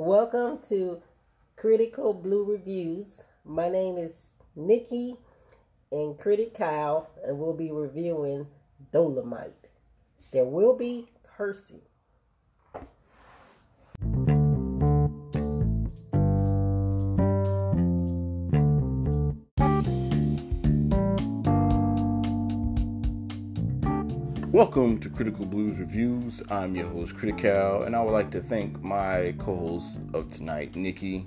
Welcome to Critical Blue Reviews. My name is Nikki and Critic Kyle, and we'll be reviewing Dolemite. There will be cursing. Welcome to Critical Blues Reviews. I'm your host, Critical, and I would like to thank my co-host of tonight, Nikki,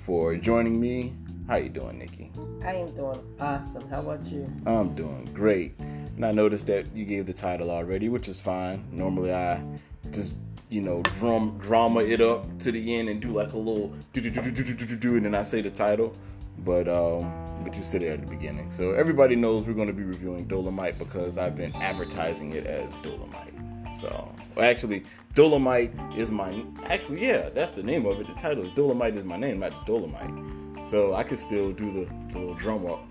for joining me. How you doing, Nikki? I am doing awesome. How about you? I'm doing great. And I noticed that you gave the title already, which is fine. Normally I just you know, drum drama it up to the end and do like a little do do do do do do do, and then I say the title. But um but you said it at the beginning. So everybody knows we're going to be reviewing Dolemite because I've been advertising it as Dolemite. So, well, actually, Dolemite is my actually yeah, that's the name of it. The title is Dolemite is my name, not just Dolemite. So I could still do the, the little drum up.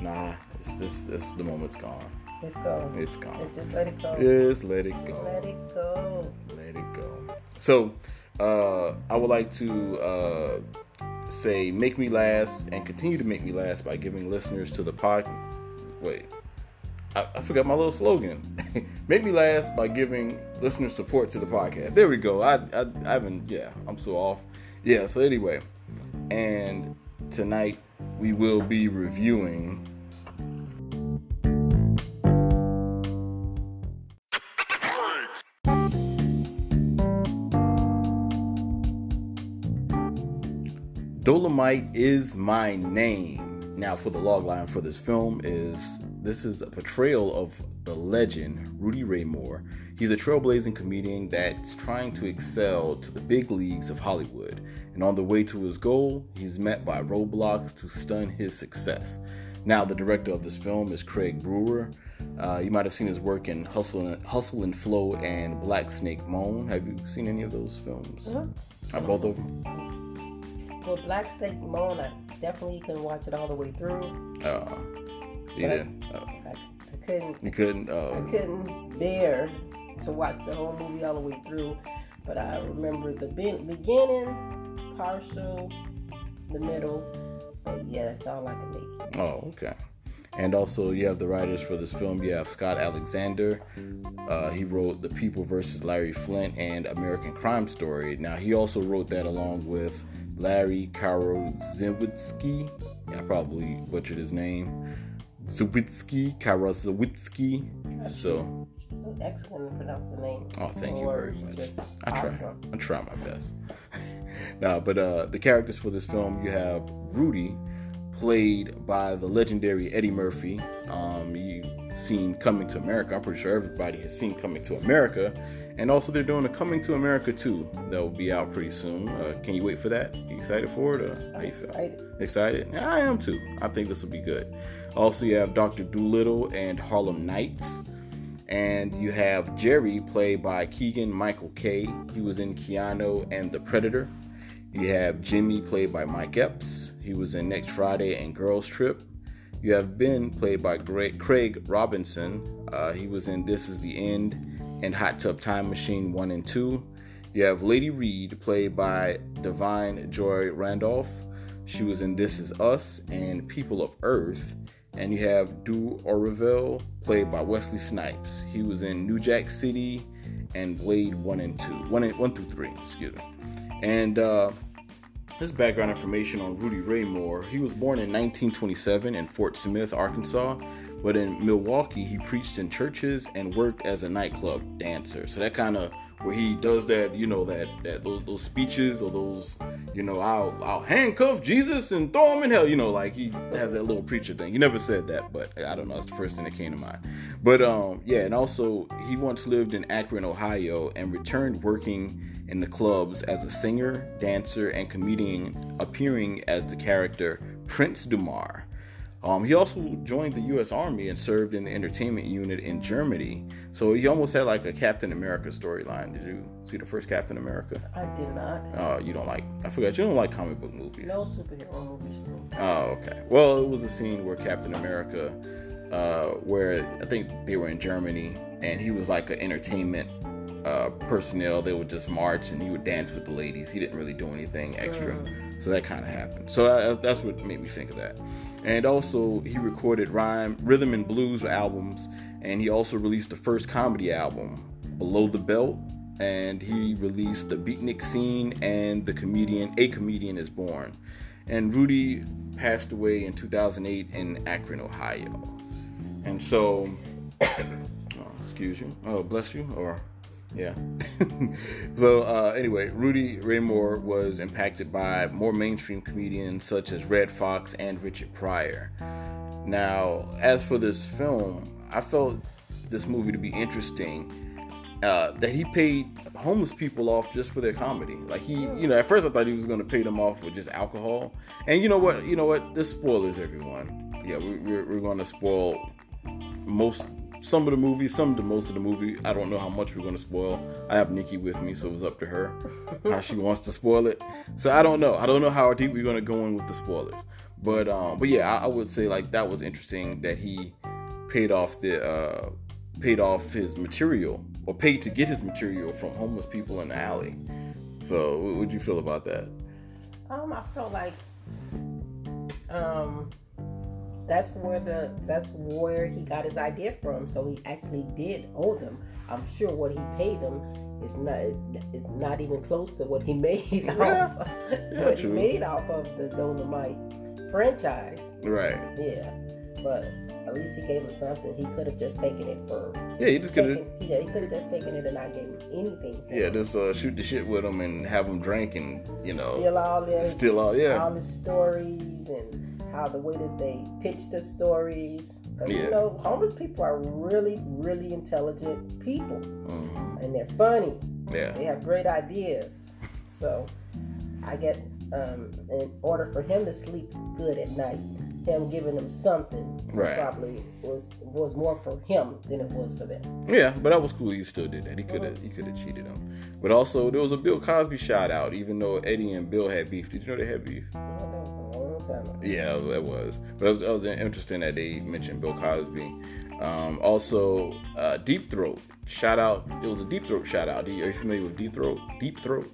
Nah, it's just it's the moment's gone. It's gone. It's gone. It's just let it go. Just let it go. Let it go. Let it go. So, uh, I would like to uh, say make me last and continue to make me last by giving listeners to the pod. Wait, I, I forgot my little slogan. make me last by giving listener support to the podcast. There we go. I, I I haven't. Yeah, I'm so off. Yeah. So anyway, and tonight we will be reviewing. Dolemite is my name. Now, for the logline for this film is this is a portrayal of the legend Rudy Ray Moore. He's a trailblazing comedian that's trying to excel to the big leagues of Hollywood. And on the way to his goal, he's met by roadblocks to stun his success. Now, the director of this film is Craig Brewer. Uh, you might have seen his work in Hustle and, Hustle and Flow and Black Snake Moan. Have you seen any of those films? Uh, both of them? Well, Black Snake Moan, I definitely couldn't watch it all the way through. You But I- didn't? Uh, I, I couldn't. you couldn't? I Uh, couldn't bear to watch the whole movie all the way through, but I remember the be- beginning, partial, the middle. But yeah, that's all I can make. oh, okay. And also, you have the writers for this film. You have Scott Alexander. Uh, he wrote The People versus Larry Flynt and American Crime Story. Now, he also wrote that along with Larry Karaszewski. I probably butchered his name. Zawitsky, Karozewski. So, So excellent to pronounce the name. Oh, thank you very much. I try. awesome. I try my best. now, but uh, the characters for this film, you have Rudy, played by the legendary Eddie Murphy. Um, you've seen Coming to America. I'm pretty sure everybody has seen Coming to America. And also, they're doing a Coming to America 2 that will be out pretty soon. Uh, can you wait for that? You excited for it? Or how you feel? Excited. Excited? Yeah, I am too. I think this will be good. Also, you have Dr. Dolittle and Harlem Nights. And you have Jerry, played by Keegan Michael Kay. He was in Keanu and The Predator. You have Jimmy, played by Mike Epps. He was in Next Friday and Girls Trip. You have Ben, played by Greg, Craig Robinson. Uh, he was in This Is the End and Hot Tub Time Machine 1 and 2. You have Lady Reed, played by Da'Vine Joy Randolph. She was in This Is Us and People of Earth. And you have D'Urville, played by Wesley Snipes. He was in New Jack City and Blade 1 and 2. 1, and, 1 through 3, excuse me. And uh, this background information on Rudy Ray Moore. He was born in 1927 in Fort Smith, Arkansas. But in Milwaukee, he preached in churches and worked as a nightclub dancer. So that kind of where he does that, you know, that that those, those speeches or those, you know, I'll I'll handcuff Jesus and throw him in hell. You know, like he has that little preacher thing. He never said that, but I don't know. It's the first thing that came to mind. But um, yeah, and also he once lived in Akron, Ohio, and returned working in the clubs as a singer, dancer, and comedian, appearing as the character Prince DuMarr. Um, he also joined the U.S. Army and served in the entertainment unit in Germany. So he almost had like a Captain America storyline. Did you see the first Captain America? I did not. Oh, you don't like? I forgot you don't like comic book movies. No superhero movies. Oh, okay. Well, it was a scene where Captain America, uh, where I think they were in Germany, and he was like an entertainment uh, personnel. They would just march and he would dance with the ladies. He didn't really do anything extra. Mm. So that kind of happened. So uh, that's what made me think of that. And also, he recorded rhyme, rhythm and blues albums, and he also released the first comedy album, Below the Belt, and he released the Beatnik Scene and the comedian A Comedian is Born. And Rudy passed away in 2008 in Akron, Ohio. And so, oh, excuse you. Oh, bless you. Or yeah. so uh, anyway, Rudy Ray Moore was impacted by more mainstream comedians such as Redd Foxx and Richard Pryor. Now, as for this film, I felt this movie to be interesting. Uh, that he paid homeless people off just for their comedy. Like he, you know, at first I thought he was going to pay them off with just alcohol. And you know what? You know what? This spoilers everyone. Yeah, we, we're, we're going to spoil most some of the movie, some of the most of the movie. I don't know how much we're gonna spoil. I have Nikki with me, so it's up to her how she wants to spoil it. So I don't know. I don't know how deep we're gonna go in with the spoilers. But um, but yeah, I, I would say like that was interesting that he paid off the uh, paid off his material or paid to get his material from homeless people in the alley. So what would you feel about that? Um, I felt like um that's where the that's where he got his idea from. So he actually did owe them. I'm sure what he paid them is not is, is not even close to what he made yeah. off yeah, what true. he made off of the Dolemite franchise. Right. Yeah. But at least he gave him something. He could have just taken it for. Yeah, he just could have. Yeah, he could have just taken it and not gave him anything. yeah, just uh, shoot the shit with him and have him drink and you know steal all their steal all yeah all the stories and how the way that they pitch the stories. Because yeah. you know, homeless people are really, really intelligent people, mm-hmm. and they're funny. Yeah, they have great ideas. So, I guess um, in order for him to sleep good at night, him giving them something right. probably was was more for him than it was for them. Yeah, but that was cool. He still did that. He could have he could have cheated him. But also there was a Bill Cosby shout out, even though Eddie and Bill had beef. Did you know they had beef? Yeah, that was. But it was, it was interesting that they mentioned Bill Cosby. Um, also, uh, Deep Throat. Shout out. It was a Deep Throat shout out. Are you familiar with Deep Throat? Deep Throat?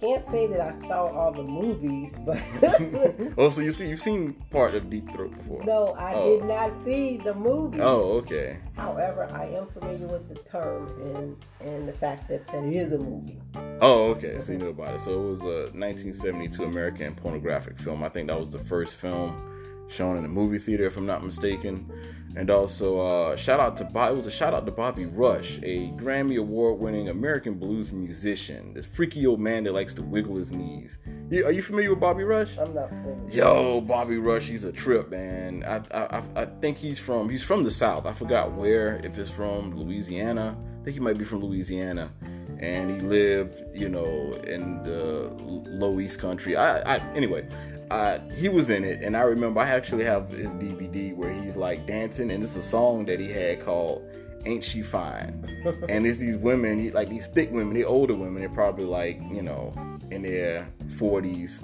Can't say that I saw all the movies, but oh, so you see, you've seen part of Deep Throat before? No, I oh. did not see the movie. Oh, okay. However, I am familiar with the term and and the fact that that is a movie. Oh, okay. So you know about it. So it was a 1972 American pornographic film. I think that was the first film shown in a movie theater, if I'm not mistaken. And also, uh, shout out to Bob. It was a shout out to Bobby Rush, a Grammy Award-winning American blues musician. This freaky old man that likes to wiggle his knees. are you familiar with Bobby Rush? I'm not familiar. Yo, Bobby Rush, he's a trip, man. I, I I think he's from he's from the South. I forgot where. If it's from Louisiana, I think he might be from Louisiana. And he lived, you know, in the low East Country. I, I anyway uh, he was in it, and I remember I actually have his DVD where he's like dancing, and it's a song that he had called "Ain't She Fine," and it's these women, like these thick women, they older women, they're probably like you know in their forties,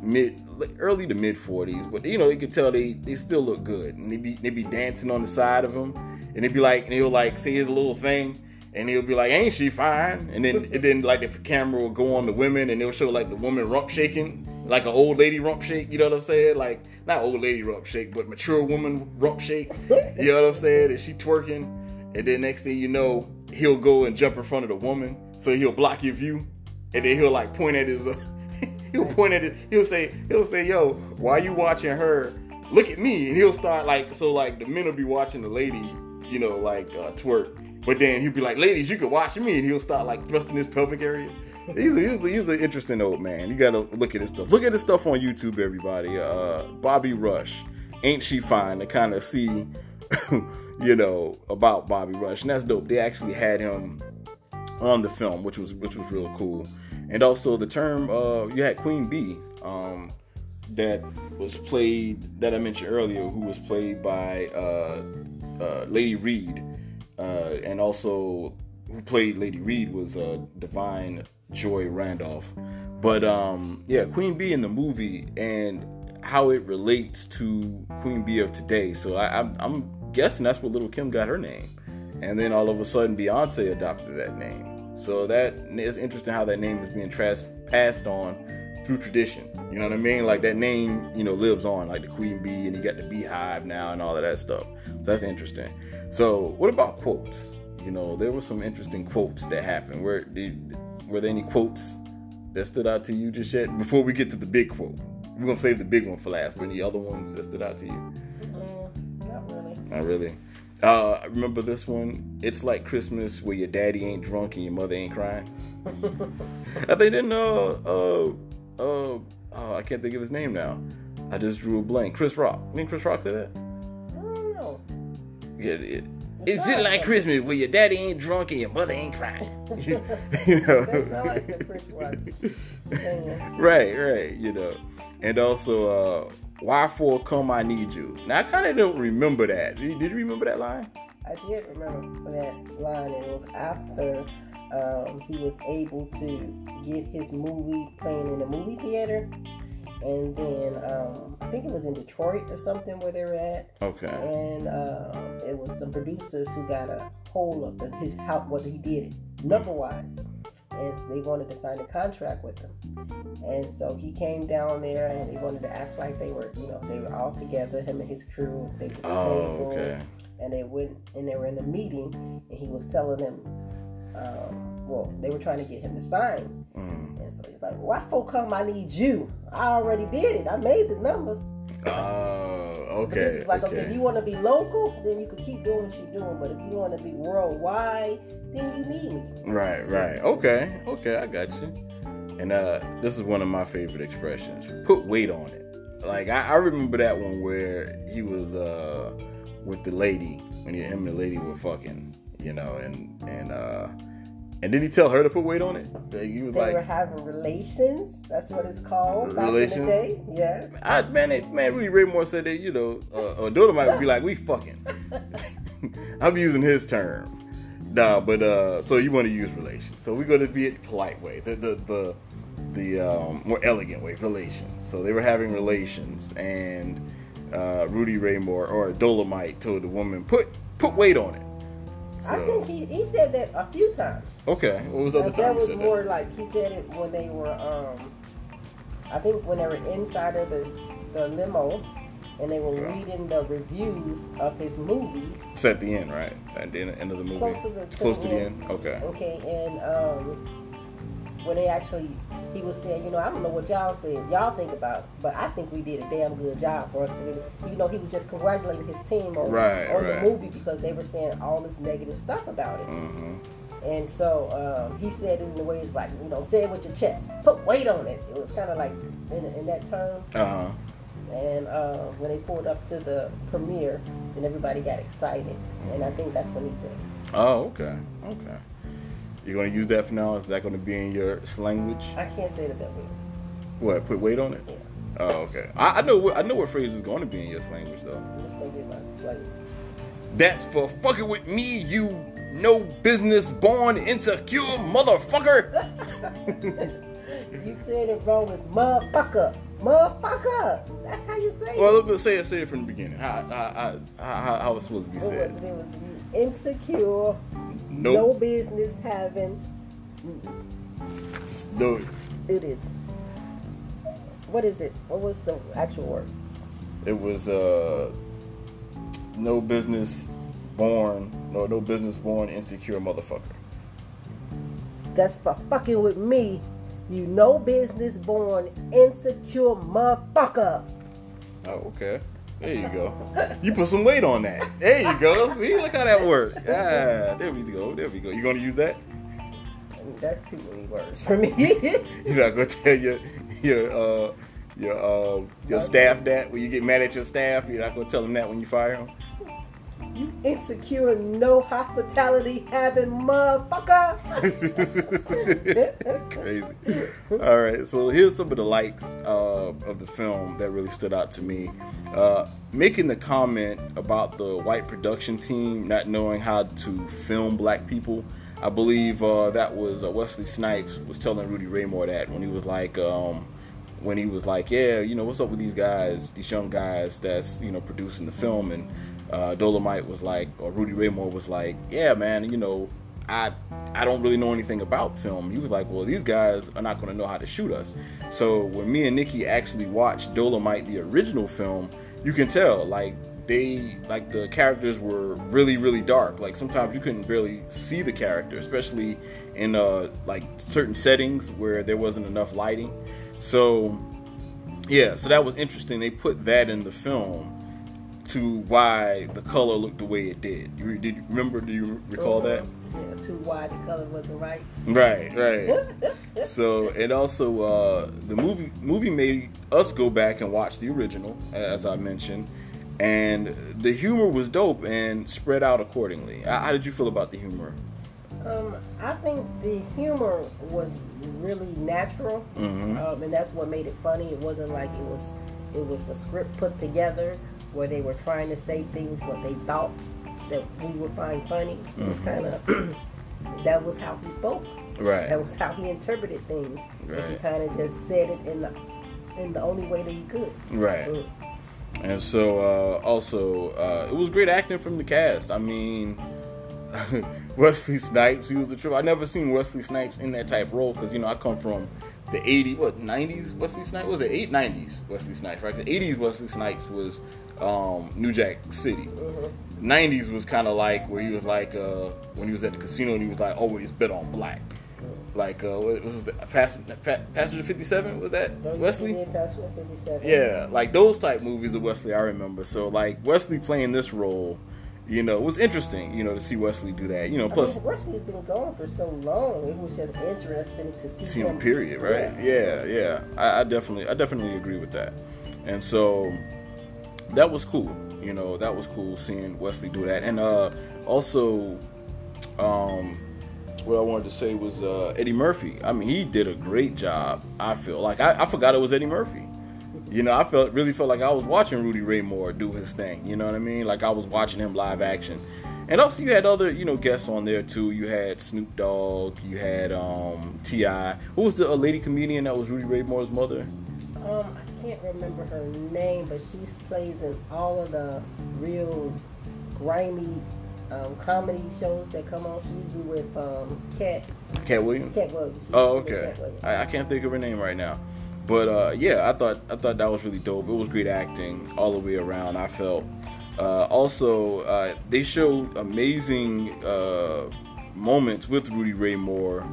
mid like early to mid forties, but you know you could tell they they still look good, and they be they be dancing on the side of him, and they'd be like, and he'll like say his little thing. And he'll be like, "Ain't she fine?" And then, and then, like the camera will go on the women, and they'll show like the woman rump shaking, like an old lady rump shake. You know what I'm saying? Like not old lady rump shake, but mature woman rump shake. You know what I'm saying? And she twerking, and then next thing you know, he'll go and jump in front of the woman, so he'll block your view, and then he'll like point at his. Uh, he'll point at it. He'll say, he'll say, "Yo, why you watching her? Look at me." And he'll start like, so like the men will be watching the lady, you know, like uh, twerk. But then he'd be like, "Ladies, you can watch me," and he'll start like thrusting his pelvic area he's, a, he's, a, he's an interesting old man. You gotta look at his stuff. Look at his stuff on YouTube, everybody. Uh, Bobby Rush, ain't she fine? To kind of see, you know, about Bobby Rush, and that's dope. They actually had him on the film, which was which was real cool. And also the term uh, you had Queen Bee, um, that was played that I mentioned earlier, who was played by uh, uh, Lady Reed, uh, and also who played Lady Reed was uh, Da'Vine Joy Randolph. But um, yeah, Queen Bee in the movie and how it relates to Queen Bee of today. So I, I'm, I'm guessing that's where Little Kim got her name. and then all of a sudden Beyonce adopted that name. So that is interesting how that name is being passed on through tradition. You know what I mean? Like that name, you know, lives on, like the Queen Bee, and you got the Beehive now, and all of that stuff. So that's interesting. So what about quotes? You know, there were some interesting quotes that happened. Were were there any quotes that stood out to you just yet? Before we get to the big quote, we're gonna save the big one for last. But any other ones that stood out to you? Mm, not really. Not really. Uh, remember this one? It's like Christmas where your daddy ain't drunk and your mother ain't crying. I think didn't uh uh uh oh, I can't think of his name now. I just drew a blank. Chris Rock. Didn't Chris Rock say that? Yeah, it, it's just like Christmas where your daddy ain't drunk and your mother ain't crying. you know? That sound like the Chris right, right. You know, and also, uh, why for come I need you? Now I kind of don't remember that. Did you, did you remember that line? I did remember that line, and it was after um, he was able to get his movie playing in the movie theater. And then um, think it was in Detroit or something where they were at. Okay. And um, it was some producers who got a hold of the, his how what he did it number wise, and they wanted to sign a contract with him. And so he came down there, and they wanted to act like they were, you know, they were all together, him and his crew. They was Oh, okay. and they went and they were in a meeting and he was telling them um, well they were trying to get him to sign Mm. and so he's like why folk come i need you i already did it i made the numbers Oh, but okay. this is like okay, if you want to be local then you could keep doing what you're doing but if you want to be worldwide then you need me Right, right. Okay, okay, I got you. And uh this is one of my favorite expressions. Put weight on it. Like I, I remember that one where he was uh with the lady when he, him and the lady were fucking, you know, and and uh and did he tell her to put weight on it? Was they like, were having relations that's what it's called back Relations? in the day yes I man, it, man, Rudy Ray Moore said that you know, uh, a daughter might be like, we fucking. I'm using his term. Nah, but uh, so you want to use relations? So we're going to be it polite way, the the the, the um, more elegant way, relations. So they were having relations, and uh, Rudy Ray Moore or Dolemite told the woman put put weight on it. I think he, he said that a few times okay, what was the other time that was more like he said it when they were um I think when they were inside of the the limo and they were Okay. reading the reviews of his movie? It's at the end, right? At the end, end of the movie. close to the, Close to the end. Okay. Okay, and um when they actually he was saying, you know, I don't know what y'all think y'all think about, but I think we did a damn good job for us. You know, he was just congratulating his team on, Right, on right. the movie because they were saying all this negative stuff about it. hmm And so um, he said it in the way it's like, you know, say it with your chest, put weight on it. It was kind of like in, in that term. Uh huh. And uh, when they pulled up to the premiere, then everybody got excited. And I think that's when he said, it. Oh, okay. Okay. You're gonna use that for now? Is that gonna be in your language? I can't say it that way. What? Put weight on it? Yeah, Oh, okay. I, I know. What, I know what phrase is going to be in your language though. I'm gonna get my like. That's for fucking with me, you no business born insecure motherfucker. You said it wrong as motherfucker, motherfucker. That's how you say it. well, let's say it. Say it from the beginning. How how how, how, how it's supposed to be What was said? it? It was you insecure, no business having. No. It is. What is it? What was the actual word? It was uh no business born. No no business born insecure motherfucker. That's for fucking with me. You no business born insecure motherfucker. Oh, okay. There you go. You put some weight on that. There you go. See, look how that worked. Yeah, there we go. There we go. You gonna use that? That's too many words for me. You're not gonna tell your your uh your uh your staff that when you get mad at your staff. You're not gonna tell them that when you fire them. You insecure, no hospitality having motherfucker. Crazy. All right, so here's some of the likes uh, of the film that really stood out to me. Uh, making the comment about the white production team not knowing how to film black people. I believe uh, that was uh, Wesley Snipes was telling Rudy Ray Moore that when he was like, um, when he was like, yeah, you know, what's up with these guys, these young guys that's you know producing the film, and uh, Dolemite was like, or Rudy Ray Moore was like, yeah, man, you know, I I don't really know anything about film. He was like, well, these guys are not going to know how to shoot us. So when me and Nikki actually watched Dolemite, the original film, you can tell like they like the characters were really really dark like sometimes you couldn't barely see the character especially in uh like certain settings where there wasn't enough lighting so yeah so that was interesting they put that in the film to why the color looked the way it did you did you remember do you recall that yeah, too wide the color wasn't right right right so and also uh the movie movie made us go back and watch the original as i mentioned and the humor was dope and spread out accordingly. How did you feel about the humor? Um, I think the humor was really natural, mm-hmm. um, and that's what made it funny. It wasn't like it was it was a script put together where they were trying to say things what they thought that we would find funny. It was kind of that was how he spoke. Right. That was how he interpreted things. Right. he kind of just said it in the in the only way that he could. Right. Mm. And so, uh, also, uh, it was great acting from the cast. I mean, Wesley Snipes, he was a trip. I never seen Wesley Snipes in that type role because you know I come from the 80s, what 90s Wesley Snipes was it 8 90s Wesley Snipes, right? The 80s Wesley Snipes was um, New Jack City. Mm-hmm. 90s was kind of like where he was like uh, when he was at the casino and he was like always bet on black. Like uh, what was the Passenger, Passenger Fifty Seven? Was that Wesley? Passenger Fifty Seven. Yeah, like those type movies of Wesley, I remember. So like Wesley playing this role, you know, it was interesting. You know, to see Wesley do that. You know, plus I mean, Wesley's been gone for so long. It was just interesting to see, see him. Period. Right? Yeah, yeah. yeah. I, I definitely, I definitely agree with that. And so that was cool. You know, that was cool seeing Wesley do that. And uh also, um what I wanted to say was uh, Eddie Murphy. I mean, he did a great job. I feel like I, I, forgot it was Eddie Murphy. You know, I felt really felt like I was watching Rudy Ray Moore do his thing. You know what I mean? Like I was watching him live action. And also, you had other you know guests on there too. You had Snoop Dogg. You had um, T.I. Who was the lady comedian that was Rudy Ray Moore's mother? Um, can't remember her name, but she plays in all of the real grimy um, comedy shows that come on. She's usually with um, Katt. Katt Williams. Katt Williams. oh, okay. Williams. I, I, can't think of her name right now, but uh, yeah, I thought I thought that was really dope. It was great acting all the way around. I felt. Uh, also, uh, they showed amazing uh, moments with Rudy Ray Moore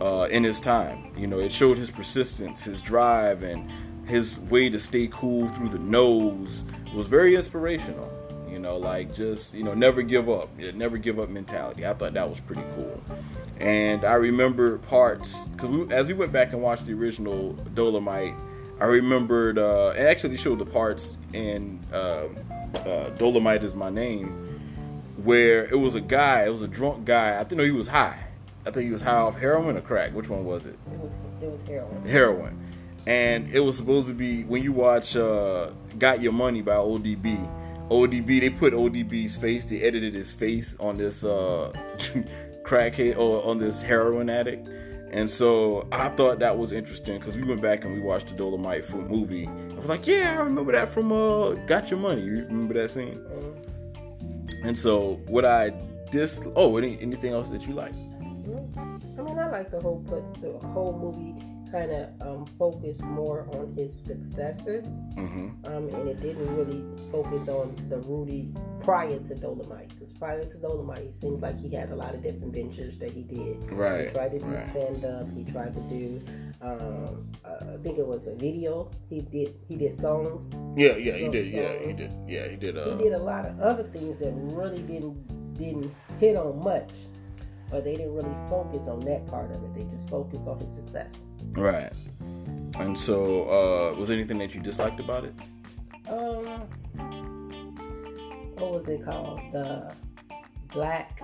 uh, in his time. You know, it showed his persistence, his drive, and his way to stay cool through the noes was very inspirational. You know, like just you know, never give up, never give up mentality. I thought that was pretty cool. And I remember parts because we, as we went back and watched the original Dolemite, I remembered uh, and actually showed the parts in uh, uh, Dolemite is my name, where it was a guy, it was a drunk guy. I think no, he was high. I think he was high off heroin or crack. Which one was it? It was it was heroin. Heroin, and it was supposed to be when you watch uh, "Got Your Money" by ODB ODB, they put ODB's face, they edited his face on this uh, crackhead or on this heroin addict. And so I thought that was interesting because we went back and we watched the Dolemite movie. I was like, yeah, I remember that from uh, Got Your Money. You remember that scene? Mm-hmm. And so what I dis oh any, anything else that you like? I mean, I like the whole put the whole movie kind of um, focused more on his successes, mm-hmm. um, and it didn't really focus on the Rudy prior to Dolemite. Because prior to Dolemite, it seems like he had a lot of different ventures that he did. Right. He tried to do right. stand up. He tried to do, um, uh, I think it was a video. He did. He did songs. Yeah, yeah, he did. Songs. Yeah, he did. Yeah, he did. Uh... He did a lot of other things that really didn't didn't hit on much but they didn't really focus on that part of it. They just focused on his success. Right. And so, uh, was anything that you disliked about it? Um, what was it called? The black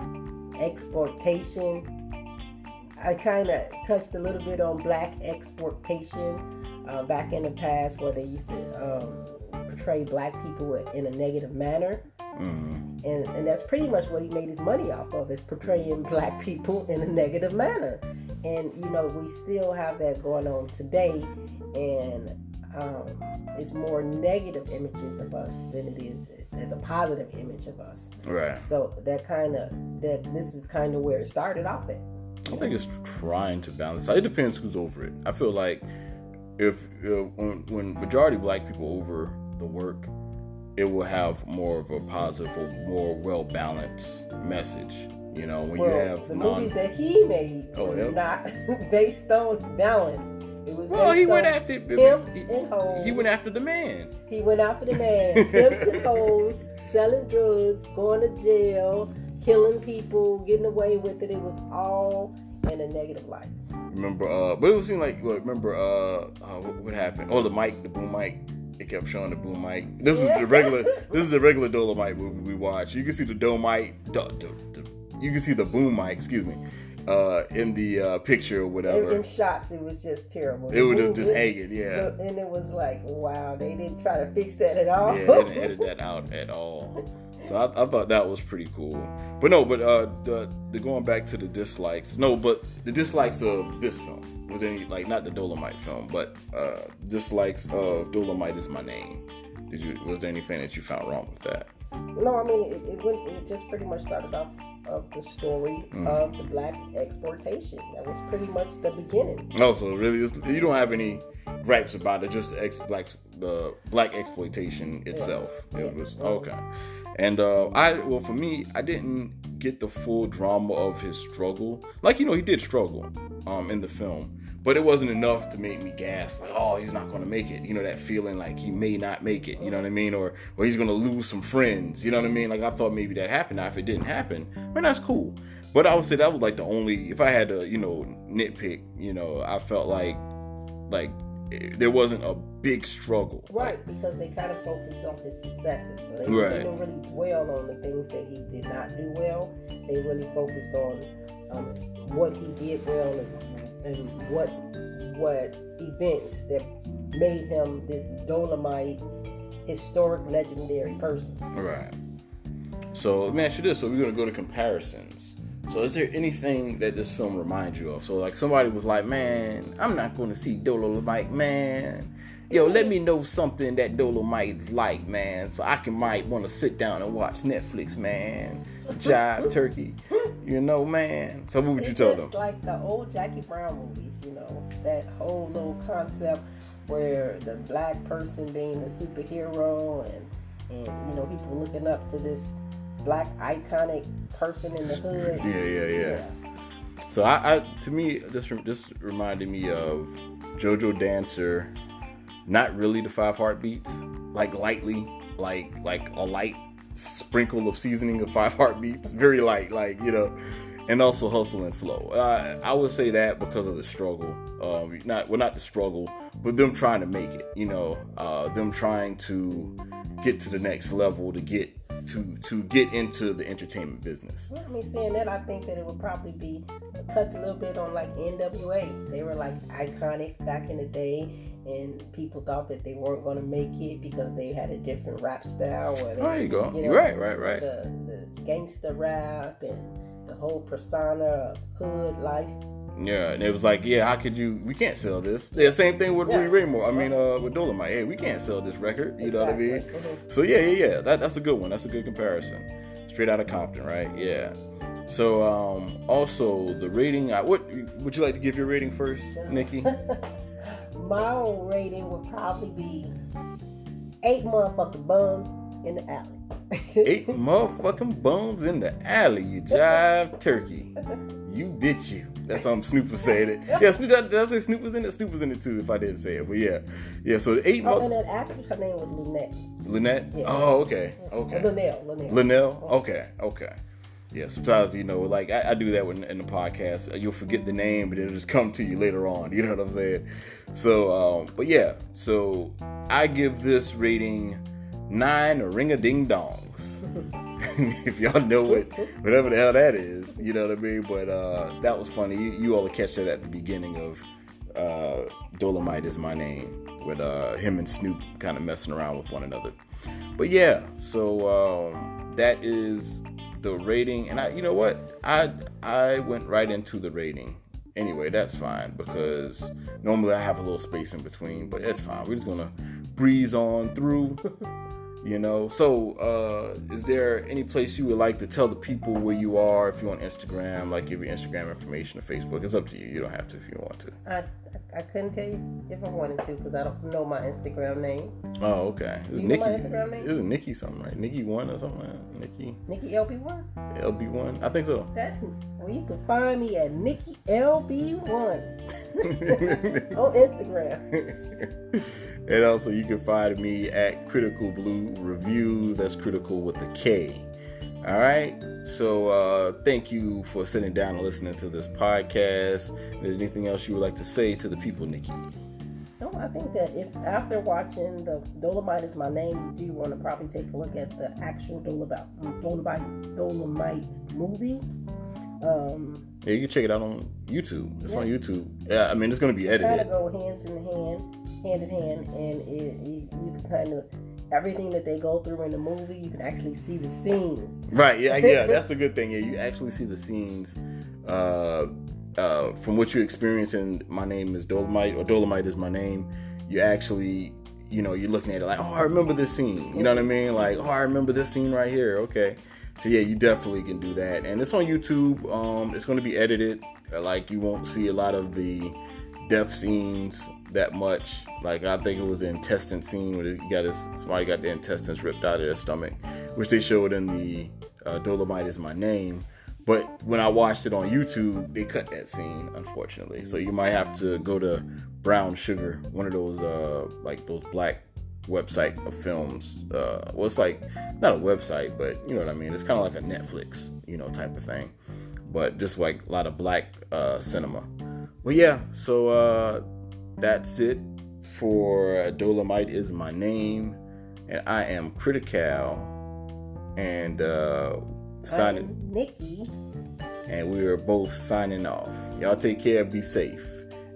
exportation. I kind of touched a little bit on black exportation uh, back in the past, where they used to um, portray black people in a negative manner. Mm-hmm. And, and that's pretty much what he made his money off of is portraying black people in a negative manner and you know we still have that going on today and um, it's more negative images of us than it is as a positive image of us. Right. So that kind of that this is kind of where it started off at. I think it's trying to balance. It depends who's over it. I feel like if uh, when, when majority black people over the work, it will have more of a positive or more well balanced message. You know, when well, you have the non- movies that he made Oh, were yep. not based on balance. It was well, based he went after pimps he, and hoes. he went after the man. He went after the man, pimps and hoes, selling drugs, going to jail, killing people, getting away with it. It was all in a negative light. Remember, uh, but it was seem like well, remember, uh, uh, what, what happened? Oh, the mic, the boom mic. It kept showing the boom mic. This is the regular. this is the regular Dolemite movie we watch. You can see the Dolemite. The, the, the, you can see the boom mic. Excuse me. Uh, in the uh, picture or whatever. in shots, it was just terrible. It was just, just hanging, yeah. and it was like, wow, they didn't try to fix that at all. Yeah, they didn't edit that out at all. So I, I thought that was pretty cool. But no, but uh, the, the going back to the dislikes. No, but the dislikes of this film was any like not the Dolemite film, but uh, dislikes of Dolemite is my name. Did you was there anything that you found wrong with that? No, I mean it, it went. It just pretty much started off of the story Mm. of the black exploitation. That was pretty much the beginning. No, so really, you don't have any gripes about it. Just the ex black the black exploitation itself. Yeah. It was okay. And uh, I well for me, I didn't get the full drama of his struggle. Like you know, he did struggle um, in the film, but it wasn't enough to make me gasp. Like, oh, he's not going to make it. You know that feeling like he may not make it. You know what I mean? Or or he's going to lose some friends. You know what I mean? Like I thought maybe that happened. Now if it didn't happen, man, that's cool. But I would say that was like the only. If I had to, you know, nitpick, you know, I felt like like eh, there wasn't a big struggle. Right, because they kind of focused on his successes. So they, Right. they didn't really dwell on the things that he did not do well. They really focused on um, what he did well and, and what what events that made him this Dolemite historic legendary person. Right. So let me ask you this. So we're gonna go to comparisons. So is there anything that this film reminds you of? So like somebody was like, man, I'm not gonna see Dolemite, man. Yo, let me know something that Dolemite's like, man, so I can might want to sit down and watch Netflix, man. Jive turkey, you know, man. So what would you It's tell just them? like the old Jackie Brown movies, you know, that whole little concept where the black person being the superhero and and you know people looking up to this black iconic person in the hood. Yeah, yeah, yeah. So I, I to me this this reminded me of JoJo Dancer, not really the five heartbeats, like lightly, like like a light sprinkle of seasoning of five heartbeats, very light, like you know, and also hustle and flow. Uh, I would say that because of the struggle, um, not well, not the struggle, but them trying to make it. You know, uh, them trying to get to the next level to get to to get into the entertainment business. Well, I mean, saying that, I think that it would probably be touch a little bit on like NWA. They were like iconic back in the day, and people thought that they weren't going to make it because they had a different rap style. Or they, There you go. you know, right, right, right. The, the gangster rap and the whole persona of hood life. Yeah, and it was like, yeah, how could you? We can't sell this. Yeah, same thing with Yeah. Ray Moore. I mean, uh, with Dolemite. Hey, we can't sell this record. You know what I mean? Exactly. Mhm. So yeah, yeah, yeah. That, that's a good one. That's a good comparison. Straight out of Compton, right? Yeah. So um, also the rating. I, what would you like to give your rating first, Nikki? My own rating would probably be eight motherfucking bums in the alley. Eight motherfucking bums in the alley. You jive turkey. You bitch you. That's something Snoop was saying it. Yeah, Snoop. Did I- did I say Snoop was in it? Snoop was in it too. If I didn't say it, but yeah, yeah. So the eight Oh, mother. and that actress, her name was Lynette. Lynette? Yeah. Oh, okay. Okay. Linnell. Linnell. Linnell? Oh. Okay. Okay. Yeah, sometimes, you know, like I, I do that when, in the podcast. You'll forget the name, but it'll just come to you later on. You know what I'm saying? So, um, but yeah, so I give this rating nine ring a ding dongs. if y'all know what, whatever the hell that is, you know what I mean? But uh, that was funny. You, you all catch that at the beginning of uh, Dolemite is my name, with uh, him and Snoop kind of messing around with one another. But yeah, so um, that is the rating, and I, you know what, I I went right into the rating. anyway, that's fine because normally I have a little space in between, but it's fine. We're just gonna breeze on through. You know, so uh, is there any place you would like to tell the people where you are? If you're on Instagram, like give your Instagram information or Facebook, it's up to you. You don't have to if you want to. I I couldn't tell you if I wanted to because I don't know my Instagram name. Oh, okay. It's know Nikki. my Instagram name? Isn't Nikki something, right? Nikki one or something. Like that? Nikki Nikki LB one. LB one. I think so. That's well, you can find me at Nikki LB one on Instagram. and also, you can find me at Critical Blue Reviews. That's critical with a K. All right. So, uh, thank you for sitting down and listening to this podcast. Is there anything else you would like to say to the people, Nikki? No, I think that if after watching the Dolemite is my name, you do want to probably take a look at the actual Dolemite Dolemite, Dolemite movie. Um, Yeah, you can check it out on YouTube. It's on YouTube. Yeah, I mean, it's going to be edited. kind of go hands in hand, hand in hand, and it, you, you can kind of everything that they go through in the movie. You can actually see the scenes. Right. Yeah. Yeah. That's the good thing. Yeah. You actually see the scenes uh, uh, from what you experience. And my name is Dolemite, or Dolemite is my name. You actually, you know, you're looking at it like, oh, I remember this scene. You know what I mean? Like, oh, I remember this scene right here. Okay. So yeah, you definitely can do that, and it's on YouTube. Um, it's going to be edited. Like you won't see a lot of the death scenes that much. Like I think it was the intestine scene where he got his somebody got the intestines ripped out of their stomach, which they showed in the uh, Dolemite is my name. But when I watched it on YouTube, they cut that scene, unfortunately. So you might have to go to Brown Sugar, one of those uh, like those black website of films. Uh, well, it's like not a website, but you know what I mean. It's kind of like a Netflix, you know, type of thing. But just like a lot of black uh, cinema. Well, yeah. So uh, that's it for Dolemite is my name, and I am Critical, and uh, signing, I'm Nikki. and we are both signing off. Y'all take care, be safe,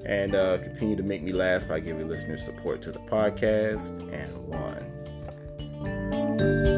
and uh, continue to make me laugh by giving listeners support to the podcast. And one.